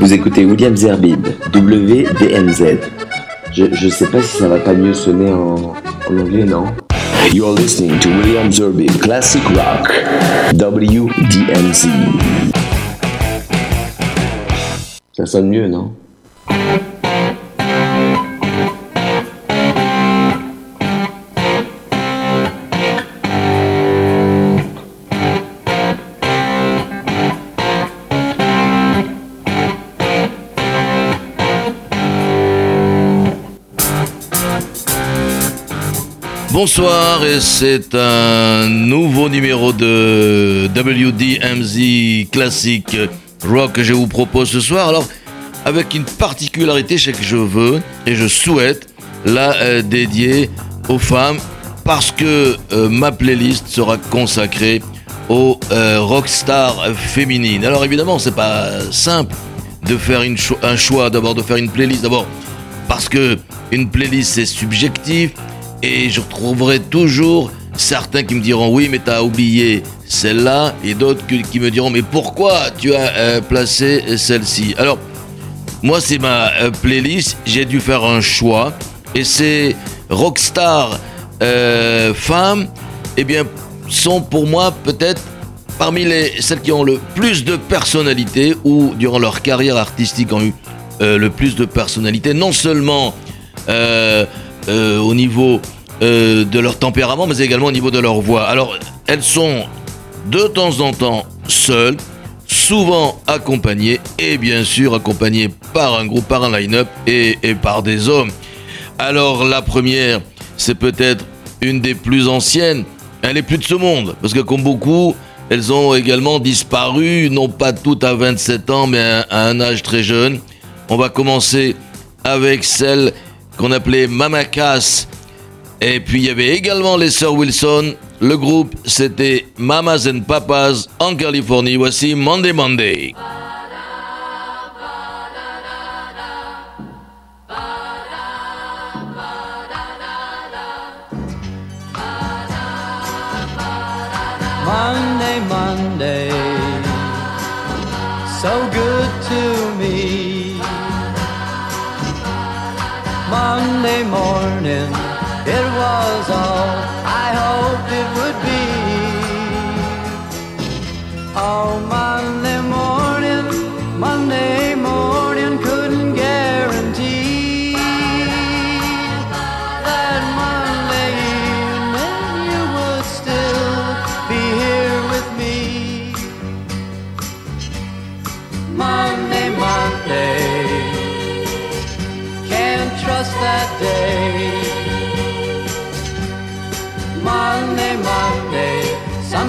Vous écoutez William Zerbib, WDMZ. Je, je sais pas si ça va pas mieux sonner en, en anglais, non? You're listening to William Zerbib Classic Rock, WDMZ. Ça sonne mieux, non? Bonsoir et c'est un nouveau numéro de WDMZ classique rock que je vous propose ce soir. Alors avec une particularité, c'est que je veux et je souhaite la euh, dédier aux femmes parce que euh, ma playlist sera consacrée aux euh, rockstars féminines. Alors évidemment, c'est pas simple de faire un choix, d'abord de faire une playlist, d'abord parce que une playlist c'est subjectif et je retrouverai toujours certains qui me diront oui mais t'as oublié celle-là et d'autres qui me diront mais pourquoi tu as euh, placé celle-ci? Alors moi c'est ma euh, playlist. J'ai dû faire un choix. Et ces rockstar euh, femmes eh bien sont pour moi peut-être parmi les celles qui ont le plus de personnalité ou durant leur carrière artistique ont eu le plus de personnalité. Non seulement au niveau euh, de leur tempérament, mais également au niveau de leur voix. Alors, elles sont de temps en temps seules, souvent accompagnées, et bien sûr accompagnées par un groupe, par un line-up et, par des hommes. Alors, la première, c'est peut-être une des plus anciennes. Elle est plus de ce monde, parce que comme beaucoup, elles ont également disparu, non pas toutes à 27 ans, mais à un âge très jeune. On va commencer avec celle qu'on appelait Mama Cass et puis il y avait également les sœurs Wilson. Le groupe c'était Mamas and Papas en Californie. Voici Monday Monday. Monday, Monday, so good Monday morning. It was all I hoped it would be. Oh, Monday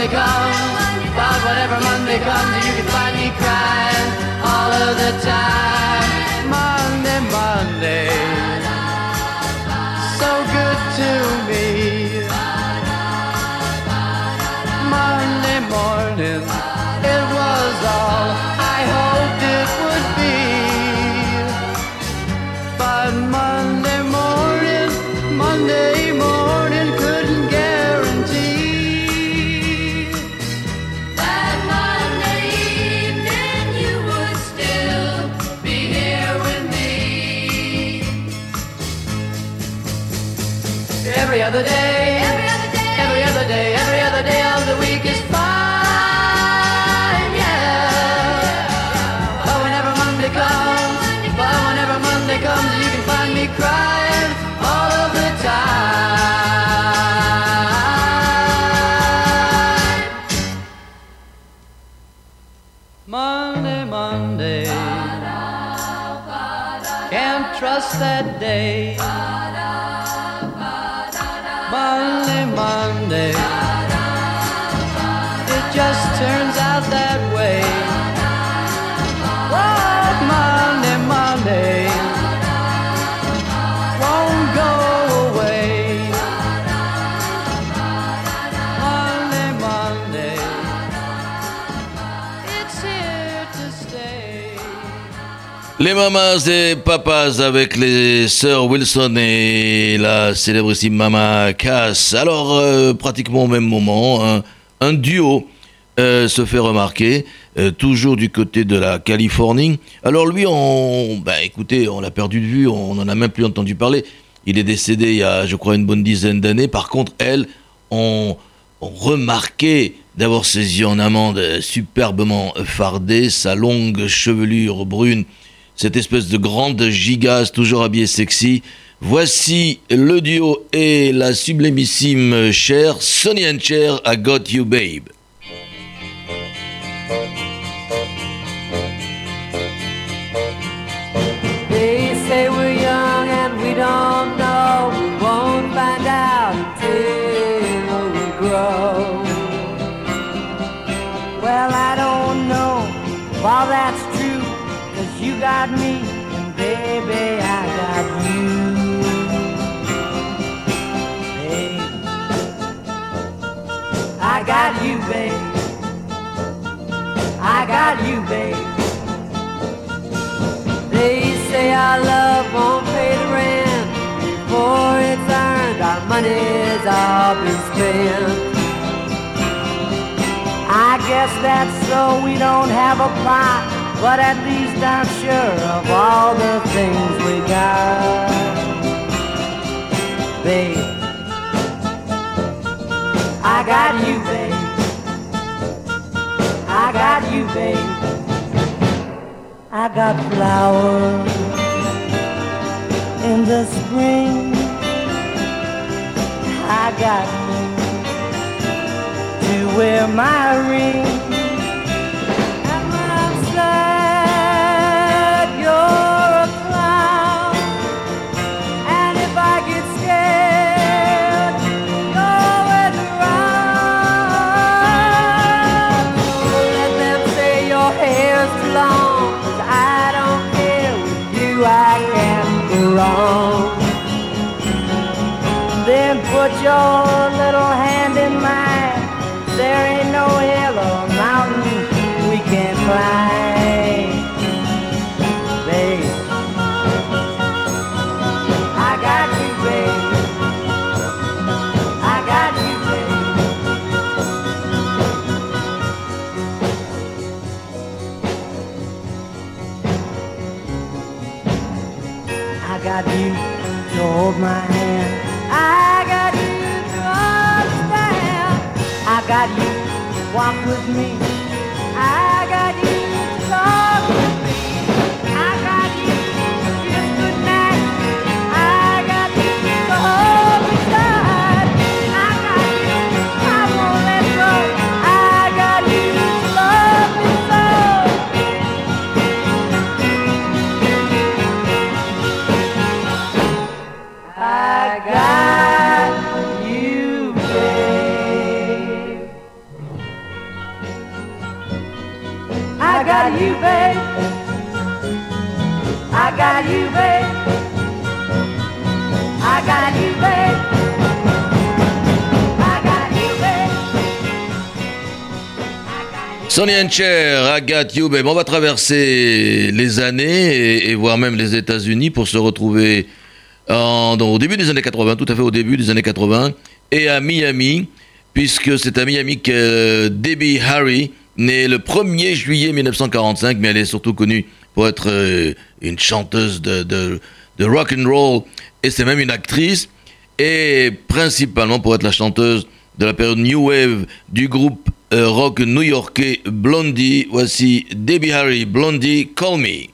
Monday comes, but whenever Monday comes, you can find me crying all of the time. Day. Les mamas et papas avec les sœurs Wilson et la célébrissime Mama Cass. Alors, euh, pratiquement au même moment, un, duo euh, se fait remarquer, euh, toujours du côté de la Californie. Alors lui, on, bah, écoutez, on l'a perdu de vue, on n'en a même plus entendu parler. Il est décédé il y a, je crois, une bonne dizaine d'années. Par contre, elle, on, on remarqué d'avoir ses yeux en amande superbement fardés, sa longue chevelure brune, cette espèce de grande gigasse toujours habillée sexy. Voici le duo et la sublimissime chère Sonny and Cher I Got You Babe. Got me, and baby, I got you. Babe. I got you, babe. I got you, babe. They say our love won't pay the rent before it's earned. Our money's all been spent. I guess that's so we don't have a plot, but at least I'm sure of all the things we got. Babe, I got you, babe. I got you, babe. I got flowers in the spring. I got you to wear my ring. Your little hand in mine. There ain't no hill or mountain we can't climb. Babe, I got you, babe. I got you, babe. I got you to hold my hand. Walk with me. Sonny Cher, I Got You Babe. On va traverser les années et, et voire même les États-Unis pour se retrouver au début des années 80, tout à fait au début des années 80, et à Miami, puisque c'est à Miami que euh, Debbie Harry, née le 1er juillet 1945, mais elle est surtout connue pour être euh, une chanteuse de, de, rock and roll, et c'est même une actrice, et principalement pour être la chanteuse de la période New Wave du groupe rock new-yorkais Blondie. Voici Debbie Harry, Blondie, Call Me.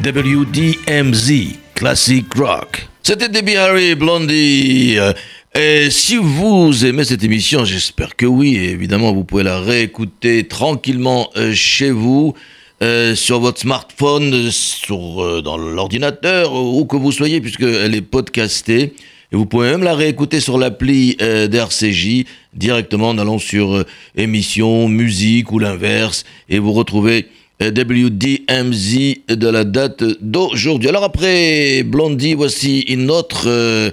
WDMZ, Classic Rock. C'était Debbie Harry, Blondie. Euh, Et si vous aimez cette émission, j'espère que oui, évidemment, vous pouvez la réécouter tranquillement euh, chez vous, euh, sur votre smartphone, sur, dans l'ordinateur, où que vous soyez, puisqu'elle est podcastée. Et vous pouvez même la réécouter sur l'appli d'RCJ, directement en allant sur émission, musique ou l'inverse, et vous retrouvez WDMZ de la date d'aujourd'hui. Alors après Blondie, voici une autre euh,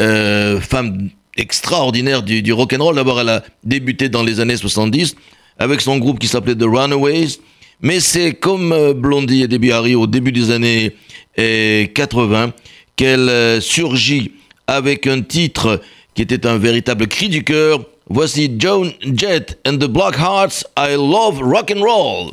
euh, femme extraordinaire du, du rock'n'roll. D'abord, elle a débuté dans les années 70 avec son groupe qui s'appelait The Runaways. Mais c'est comme euh, Blondie et Debbie Harry au début des années euh, 80 qu'elle euh, surgit avec un titre qui était un véritable cri du cœur. Voici Joan Jett and the Black Hearts, I Love Rock and Roll.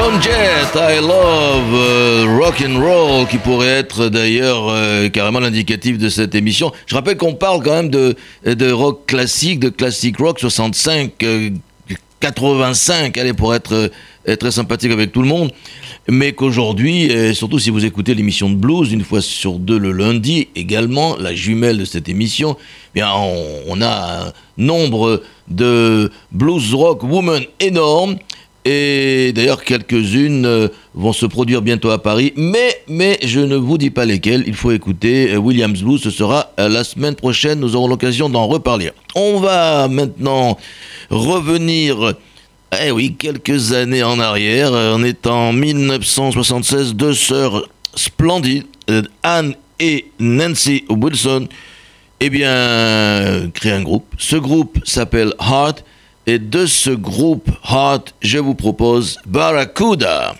John Jett, I Love euh, Rock and Roll, qui pourrait être d'ailleurs euh, carrément l'indicatif de cette émission. Je rappelle qu'on parle quand même de, de rock classique, de classic rock 65, euh, 85, allez, pour être euh, très sympathique avec tout le monde, mais qu'aujourd'hui, euh, surtout si vous écoutez l'émission de blues une fois sur deux le lundi, également la jumelle de cette émission, eh bien on, on a un nombre de blues rock women énormes. Et d'ailleurs, quelques-unes euh, vont se produire bientôt à Paris, mais, mais je ne vous dis pas lesquelles. Il faut écouter euh, Williams Blues. Ce sera euh, la semaine prochaine. Nous aurons l'occasion d'en reparler. On va maintenant revenir, eh oui, quelques années en arrière. On est en 1976. Deux sœurs splendides, Anne et Nancy Wilson, eh bien, créent un groupe. Ce groupe s'appelle Heart. Et de ce groupe Heart, je vous propose Barracuda.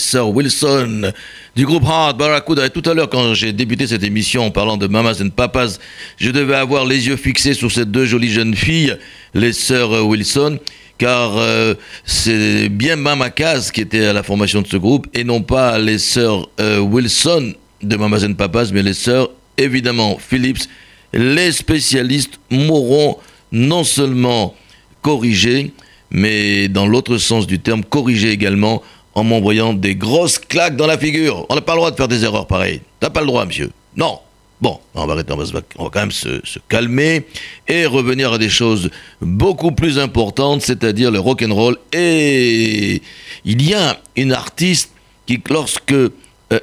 Sœurs Wilson du groupe Hard Barracuda. Et tout à l'heure, quand j'ai débuté cette émission en parlant de Mamas and Papas, je devais avoir les yeux fixés sur ces deux jolies jeunes filles, les sœurs Wilson, car euh, c'est bien Mama Kaz qui était à la formation de ce groupe et non pas les sœurs euh, Wilson de Mamas and Papas, mais les sœurs, évidemment, Phillips. Les spécialistes m'auront non seulement corrigé, mais dans l'autre sens du terme, corrigé également en m'envoyant des grosses claques dans la figure. On n'a pas le droit de faire des erreurs pareilles. T'as pas le droit, monsieur. Non. Bon, on va arrêter, on va, se- on va quand même se, calmer et revenir à des choses beaucoup plus importantes, c'est-à-dire le rock and roll. Et il y a une artiste qui, lorsque euh,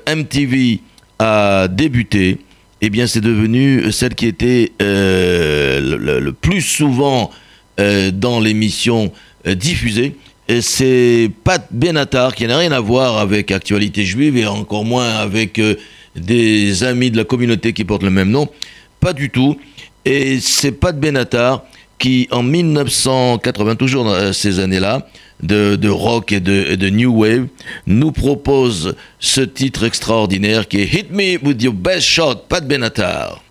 MTV a débuté, eh bien, c'est devenu celle qui était euh, le, plus souvent euh, dans l'émission euh, diffusée. C'est Pat Benatar qui n'a rien à voir avec Actualité Juive et encore moins avec euh, des amis de la communauté qui portent le même nom. Pas du tout. Et c'est Pat Benatar qui, en 1980, toujours dans euh, ces années-là, de, de rock et de, et de new wave, nous propose ce titre extraordinaire qui est Hit Me With Your Best Shot, Pat Benatar.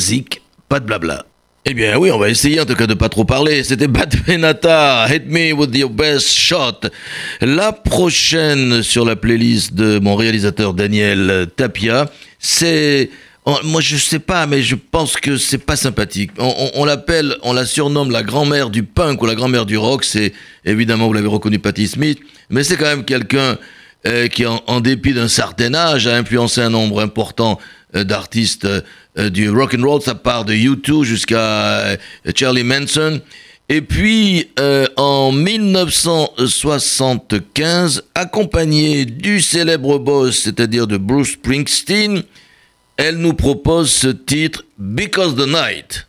Zik, pas de blabla. Eh bien oui, on va essayer en tout cas de pas trop parler. C'était Bat Benata, Hit Me With Your Best Shot. La prochaine sur la playlist de mon réalisateur Daniel Tapia, c'est... Moi je sais pas, mais je pense que c'est pas sympathique. On, l'appelle, on la surnomme la grand-mère du punk ou la grand-mère du rock. C'est évidemment, vous l'avez reconnu, Patti Smith, mais c'est quand même quelqu'un euh, qui, en, dépit d'un certain âge, a influencé un nombre important euh, d'artistes euh, du rock and roll. Ça part de U2 jusqu'à euh, Charlie Manson. Et puis, euh, en 1975, accompagné du célèbre boss, c'est-à-dire de Bruce Springsteen, elle nous propose ce titre Because the Night.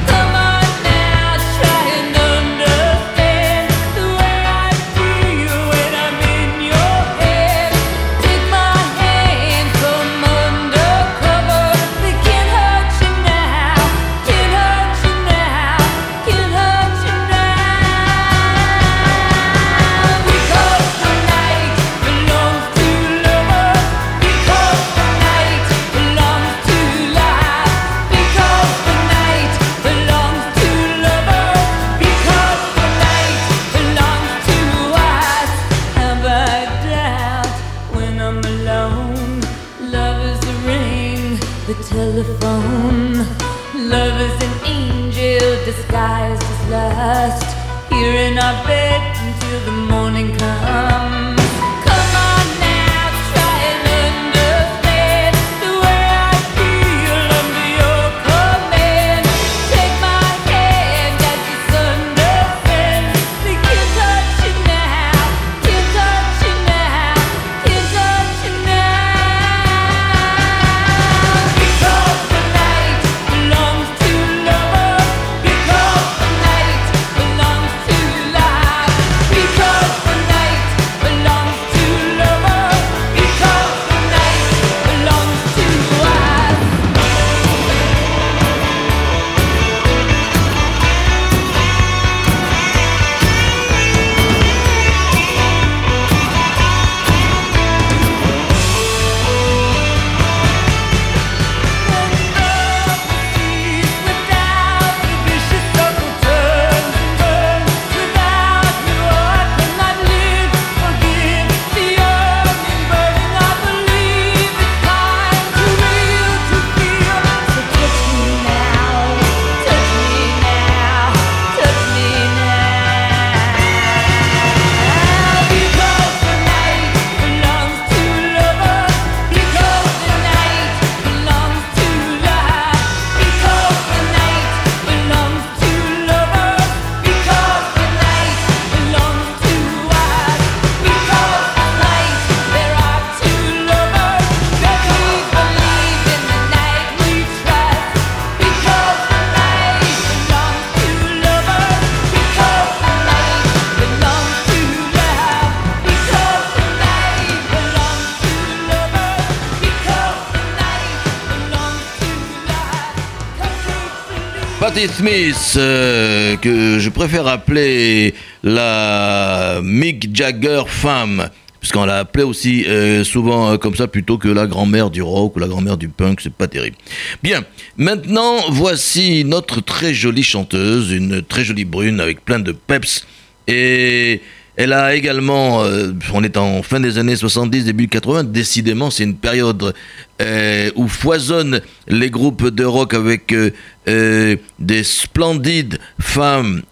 Smith, euh, que je préfère appeler la Mick Jagger femme, puisqu'on l'a appelée aussi euh, souvent euh, comme ça plutôt que la grand-mère du rock ou la grand-mère du punk, c'est pas terrible. Bien, maintenant voici notre très jolie chanteuse, une très jolie brune avec plein de peps et elle a également, euh, on est en fin des années 70, début 80, décidément c'est une période euh, où foisonnent les groupes de rock avec euh, des splendides femmes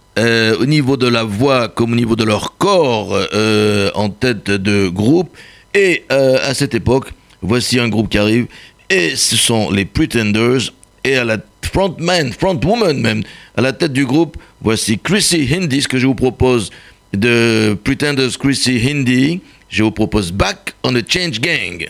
au niveau de la voix comme au niveau de leur corps en tête de groupe. Et à cette époque, voici un groupe qui arrive et ce sont les Pretenders et à la frontman, frontwoman même, à la tête du groupe, voici Chrissy Hindi, ce que je vous propose de Pretenders Chrissy Hindi. Je vous propose Back on the Change Gang.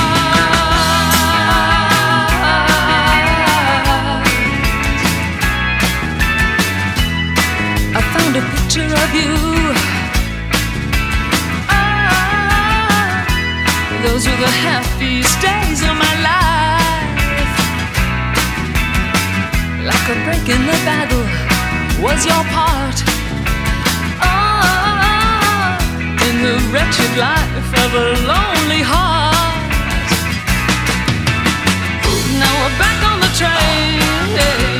Picture of you. Ah, those were the happiest days of my life. Like a break in the battle was your part. Ah, in the wretched life of a lonely heart. Now we're back on the train.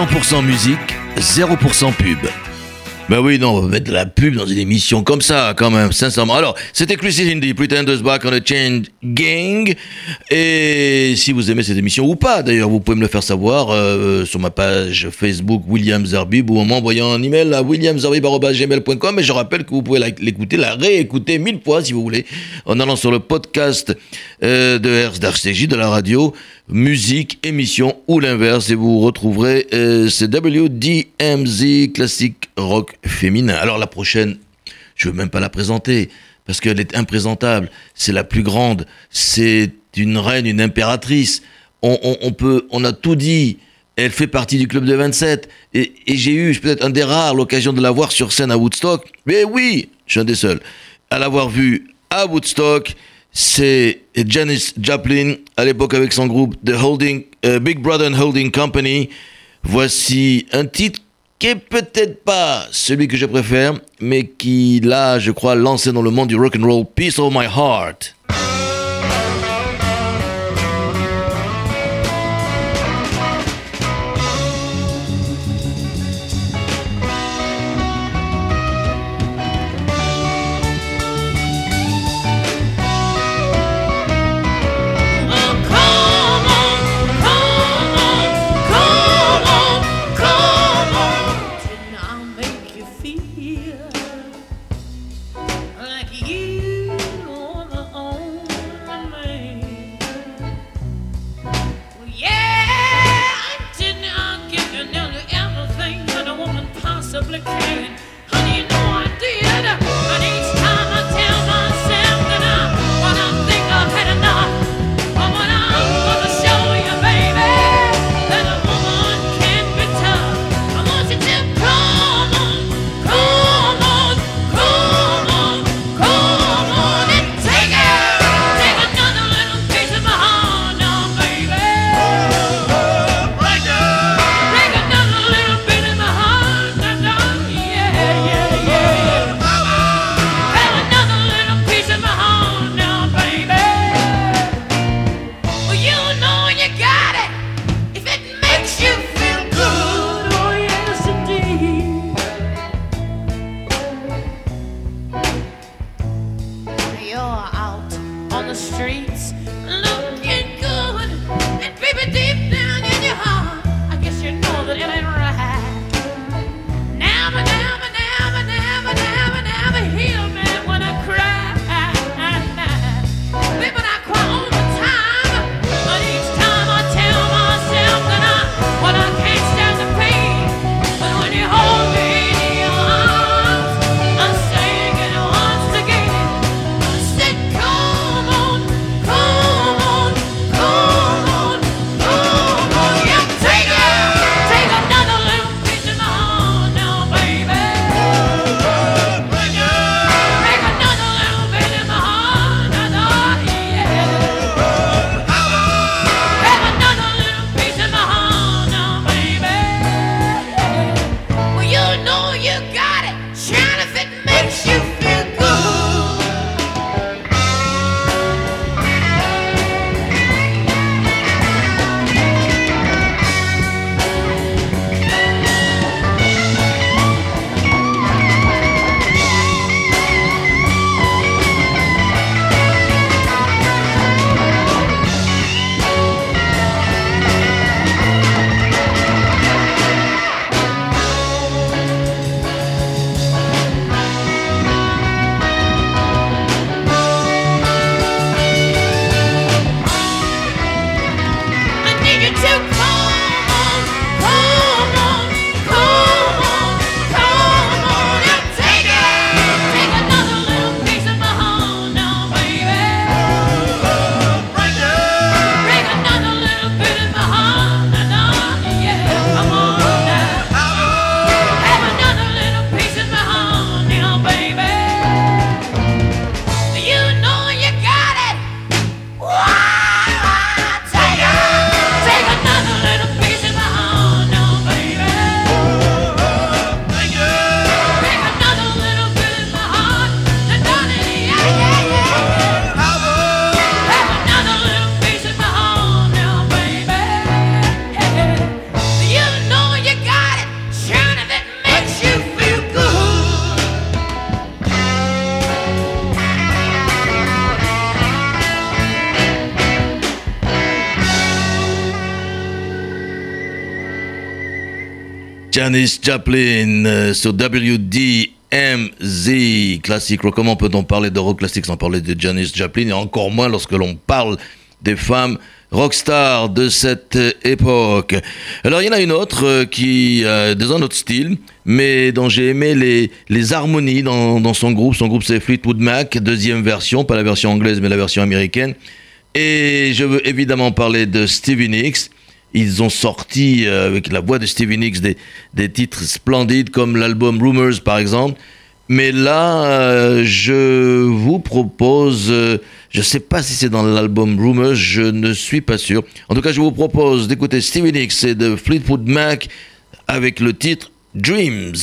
100% musique, 0% pub. Ben oui, non, on va mettre de la pub dans une émission comme ça, quand même, sincèrement. Alors, c'était Chrissy Hindi, Pretenders Back on the Change Gang. Et si vous aimez cette émission ou pas, d'ailleurs, vous pouvez me le faire savoir euh, sur ma page Facebook William Zerbib ou en m'envoyant un email à williamzerbib.gmail.com. Et je rappelle que vous pouvez l'écouter, la réécouter mille fois si vous voulez, en allant sur le podcast euh, de d'RCJ, de la radio, musique, émission ou l'inverse. Et vous retrouverez euh, WDMZ classique rock féminin. Alors la prochaine, je veux même pas la présenter parce qu'elle est imprésentable. C'est la plus grande. C'est une reine, une impératrice. On, on- peut, on a tout dit. Elle fait partie du club de 27. Et, et j'ai eu peut-être un des rares l'occasion de la voir sur scène à Woodstock. Mais oui, je suis un des seuls. À l'avoir vue à Woodstock, c'est Janis Joplin, à l'époque avec son groupe The Holding, euh, Big Brother and Holding Company. Voici un titre qui est peut-être pas celui que je préfère, mais qui, là, je crois, lancé dans le monde du rock and roll, Peace of My Heart. Janis Joplin euh, sur WDMZ classique. Comment peut-on parler de rock classique sans parler de Janis Joplin? Et encore moins lorsque l'on parle des femmes rockstars de cette euh, époque. Alors il y en a une autre euh, qui euh, dans un autre style, mais dont j'ai aimé les, les harmonies dans, dans son groupe. Son groupe c'est Fleetwood Mac, deuxième version, pas la version anglaise mais la version américaine. Et je veux évidemment parler de Stevie Nicks. Ils ont sorti euh, avec la voix de Stevie Nicks des, des titres splendides comme l'album Rumors par exemple. Mais là, euh, je vous propose, euh, je ne sais pas si c'est dans l'album Rumors, je ne suis pas sûr. En tout cas, je vous propose d'écouter Stevie Nicks et de Fleetwood Mac avec le titre Dreams.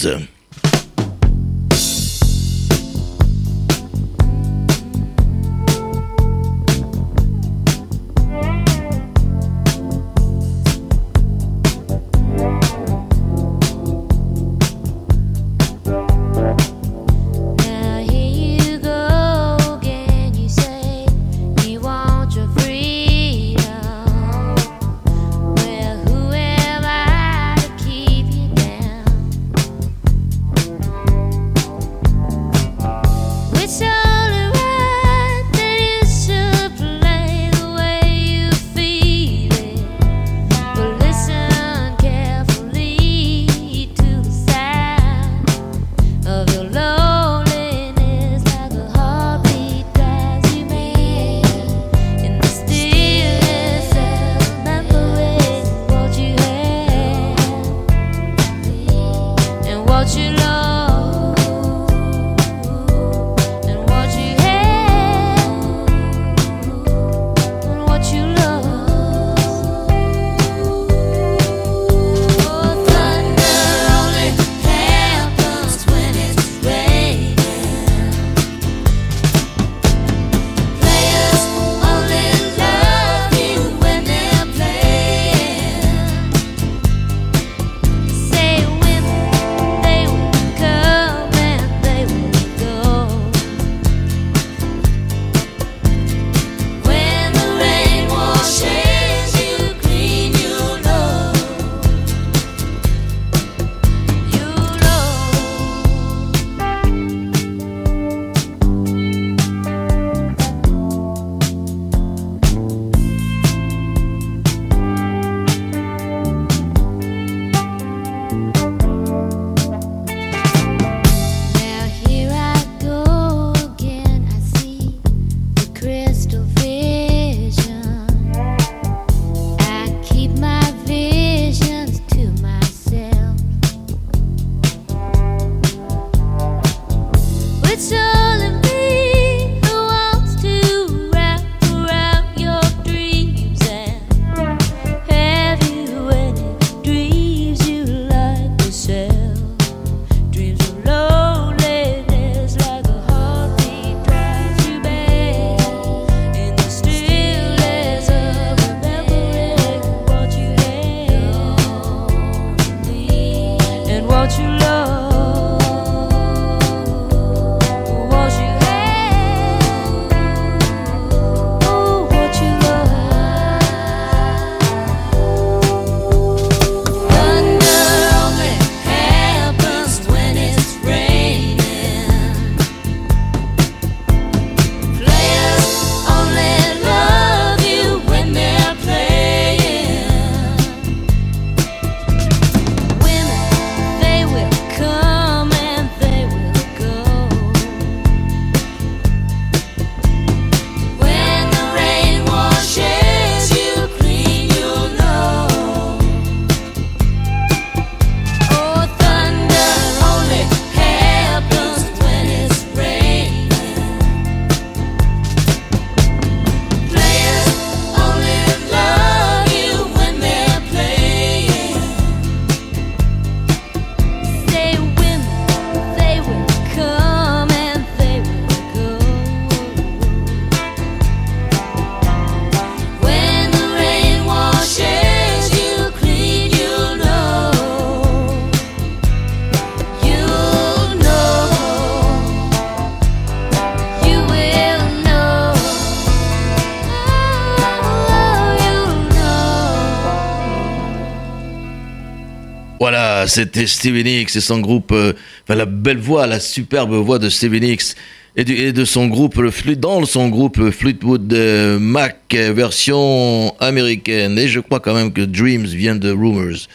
C'était Stevie Nicks et son groupe, euh, enfin la belle voix, la superbe voix de Stevie Nicks et, de son groupe, le dans son groupe le Fleetwood euh, Mac euh, version américaine. Et je crois quand même que Dreams vient de Rumors.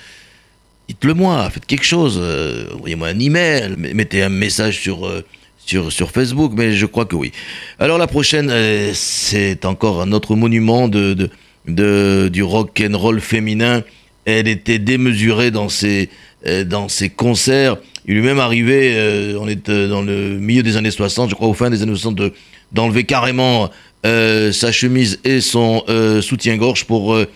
Dites-le moi, faites quelque chose, envoyez-moi un email, mettez un message sur, sur, sur Facebook, mais je crois que oui. Alors la prochaine, c'est encore un autre monument de, de, du rock and roll féminin. Elle était démesurée dans ses, dans ses concerts. Il lui même arrivé, euh, on est euh, dans le milieu des années 60, je crois au fin des années 60, de- d'enlever carrément euh, sa chemise et son euh, soutien-gorge pour euh,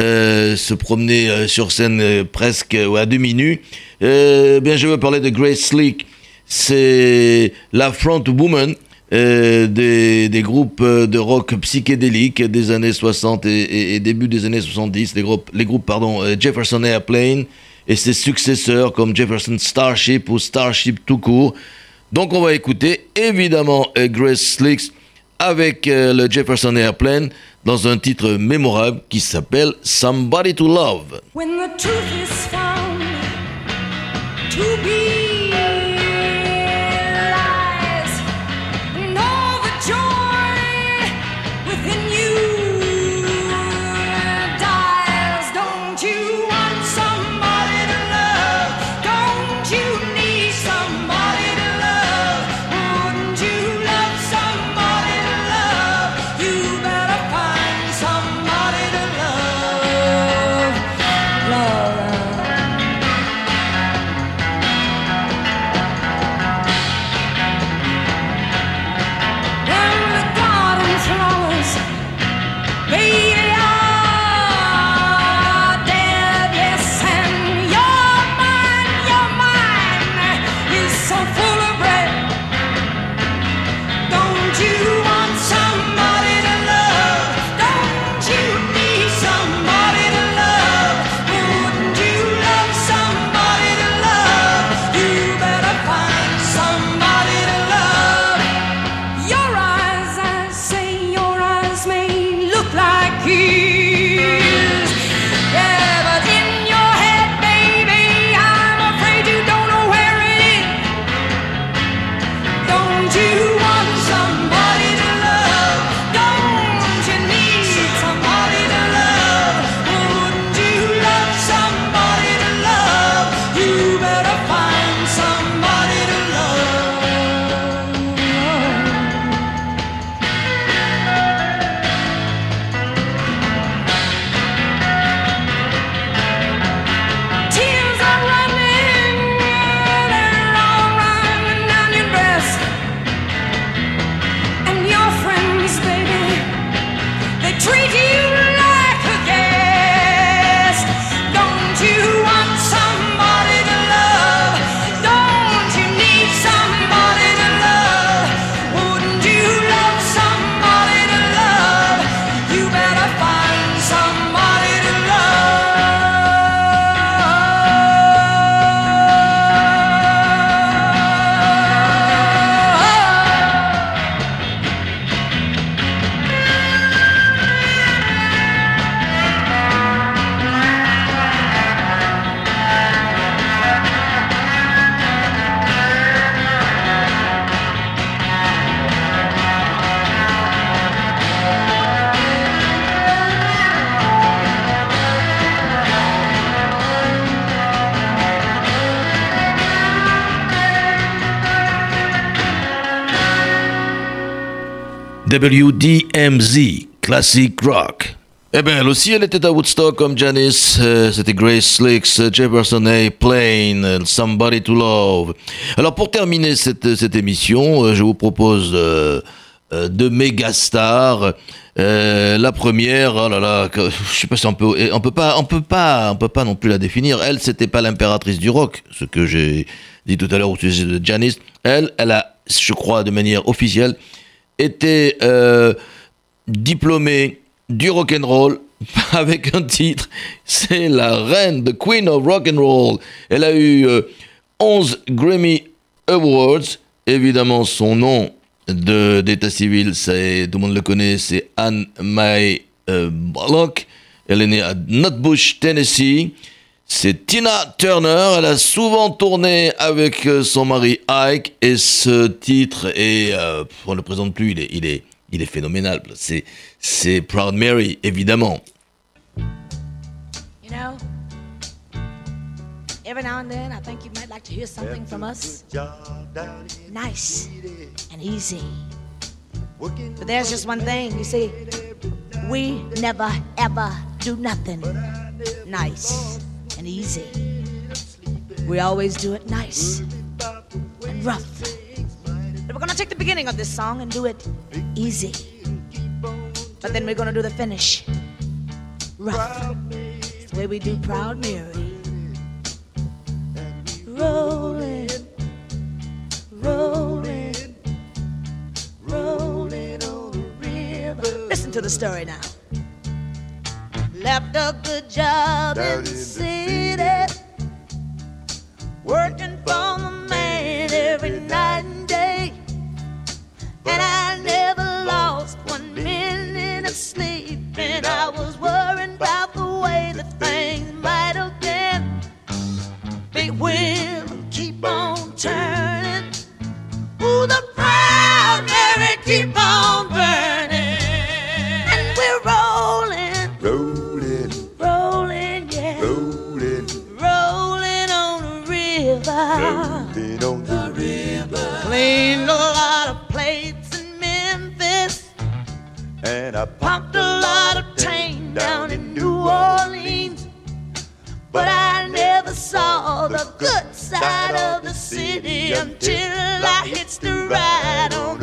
euh, se promener euh, sur scène euh, presque euh, à demi nu. Euh, bien, je veux parler de Grace Slick. C'est la front woman euh, des, groupes euh, de rock psychédéliques des années 60 et, et- début des années 70, les groupes, les groupes pardon, euh, Jefferson Airplane et ses successeurs comme Jefferson Starship ou Starship tout court. Donc on va écouter évidemment euh, Grace Slicks avec euh, le Jefferson Airplane dans un titre mémorable qui s'appelle Somebody to Love. WDMZ, Classic Rock. Eh bien, elle aussi, elle était à Woodstock comme Janice. euh, C'était Grace Slicks, euh, Jefferson A. Plain, euh, Somebody to Love. Alors, pour terminer cette, cette émission, je vous propose euh, deux méga stars. La première, oh là là, je sais pas si on peut, on peut pas, on peut pas, on peut pas non plus la définir. Elle, c'était pas l'impératrice du rock, ce que j'ai dit tout à l'heure au sujet de Janice. Elle, elle a, je crois, de manière officielle, était euh, diplômée du rock and roll avec un titre, c'est la reine, the queen of rock and roll. Elle a eu euh, 11 Grammy Awards. Évidemment, son nom de d'état civil, tout le monde le connaît, c'est Anne Mae euh, Bullock. Elle est née à Nutbush, Tennessee. C'est Tina Turner, elle a souvent tourné avec euh, son mari Ike et ce titre est, euh, on ne le présente plus, il est, il est, il est phénoménal. C'est, c'est Proud Mary, évidemment. You know, every now and then I think you might like to hear something from us. Nice and easy. But there's just one thing, you see, we never ever do nothing nice and easy. We always do it nice and rough. We're gonna take the beginning of this song and do it easy. But then we're gonna do the finish rough. It's the way we do Proud Mary. Rolling, rolling, rolling on the river. Listen to the story now. Left a good job in the city, working for the man every night and day. And I never lost one minute of sleep. And I was worried about the way that things might have been. Big wheel keep on turning. Ooh, the proud Mary keep on burning. And I Pumped a lot of tang down in New Orleans. But I never saw the good side of the city until I hitched a ride on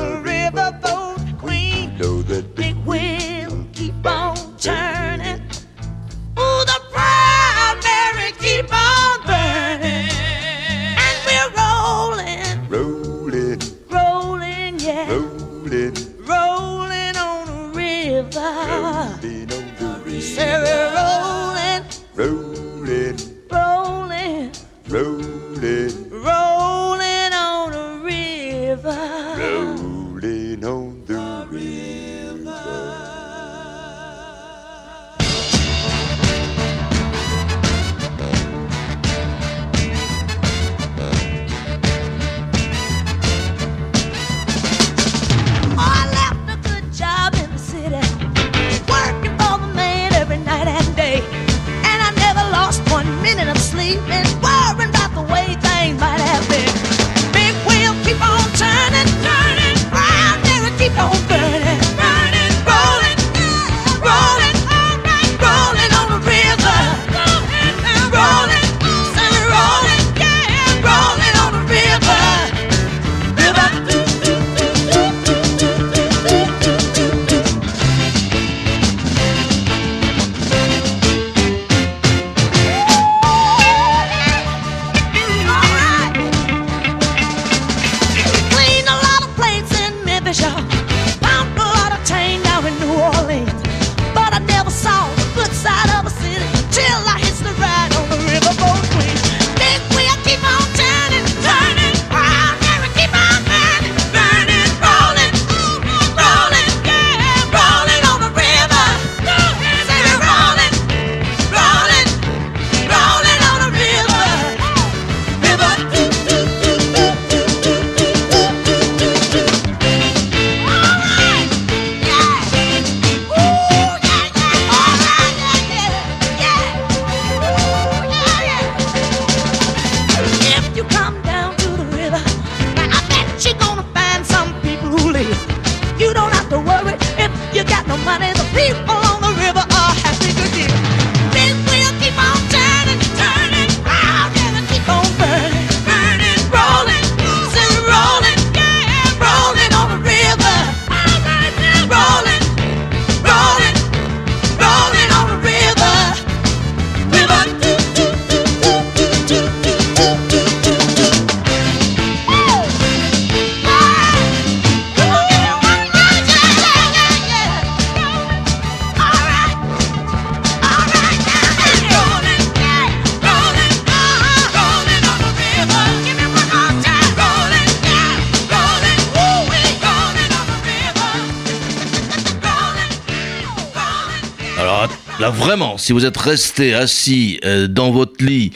si vous êtes resté assis euh, dans votre lit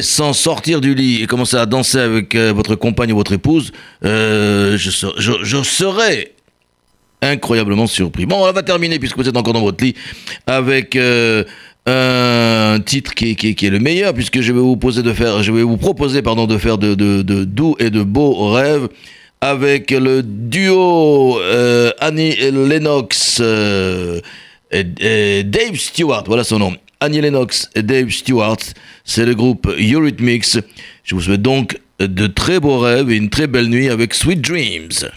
sans sortir du lit et commencer à danser avec euh, votre compagne ou votre épouse, euh, je, ser- je, je serais incroyablement surpris. Bon, on va terminer, puisque vous êtes encore dans votre lit, avec un titre qui est, le meilleur, puisque je vais vous, de faire, je vais vous proposer pardon, de faire de, de- doux et de beaux rêves avec le duo Annie Lennox et, et Dave Stewart, voilà son nom. Annie Lennox et Dave Stewart, c'est le groupe Eurythmics. Je vous souhaite donc de très beaux rêves et une très belle nuit avec Sweet Dreams.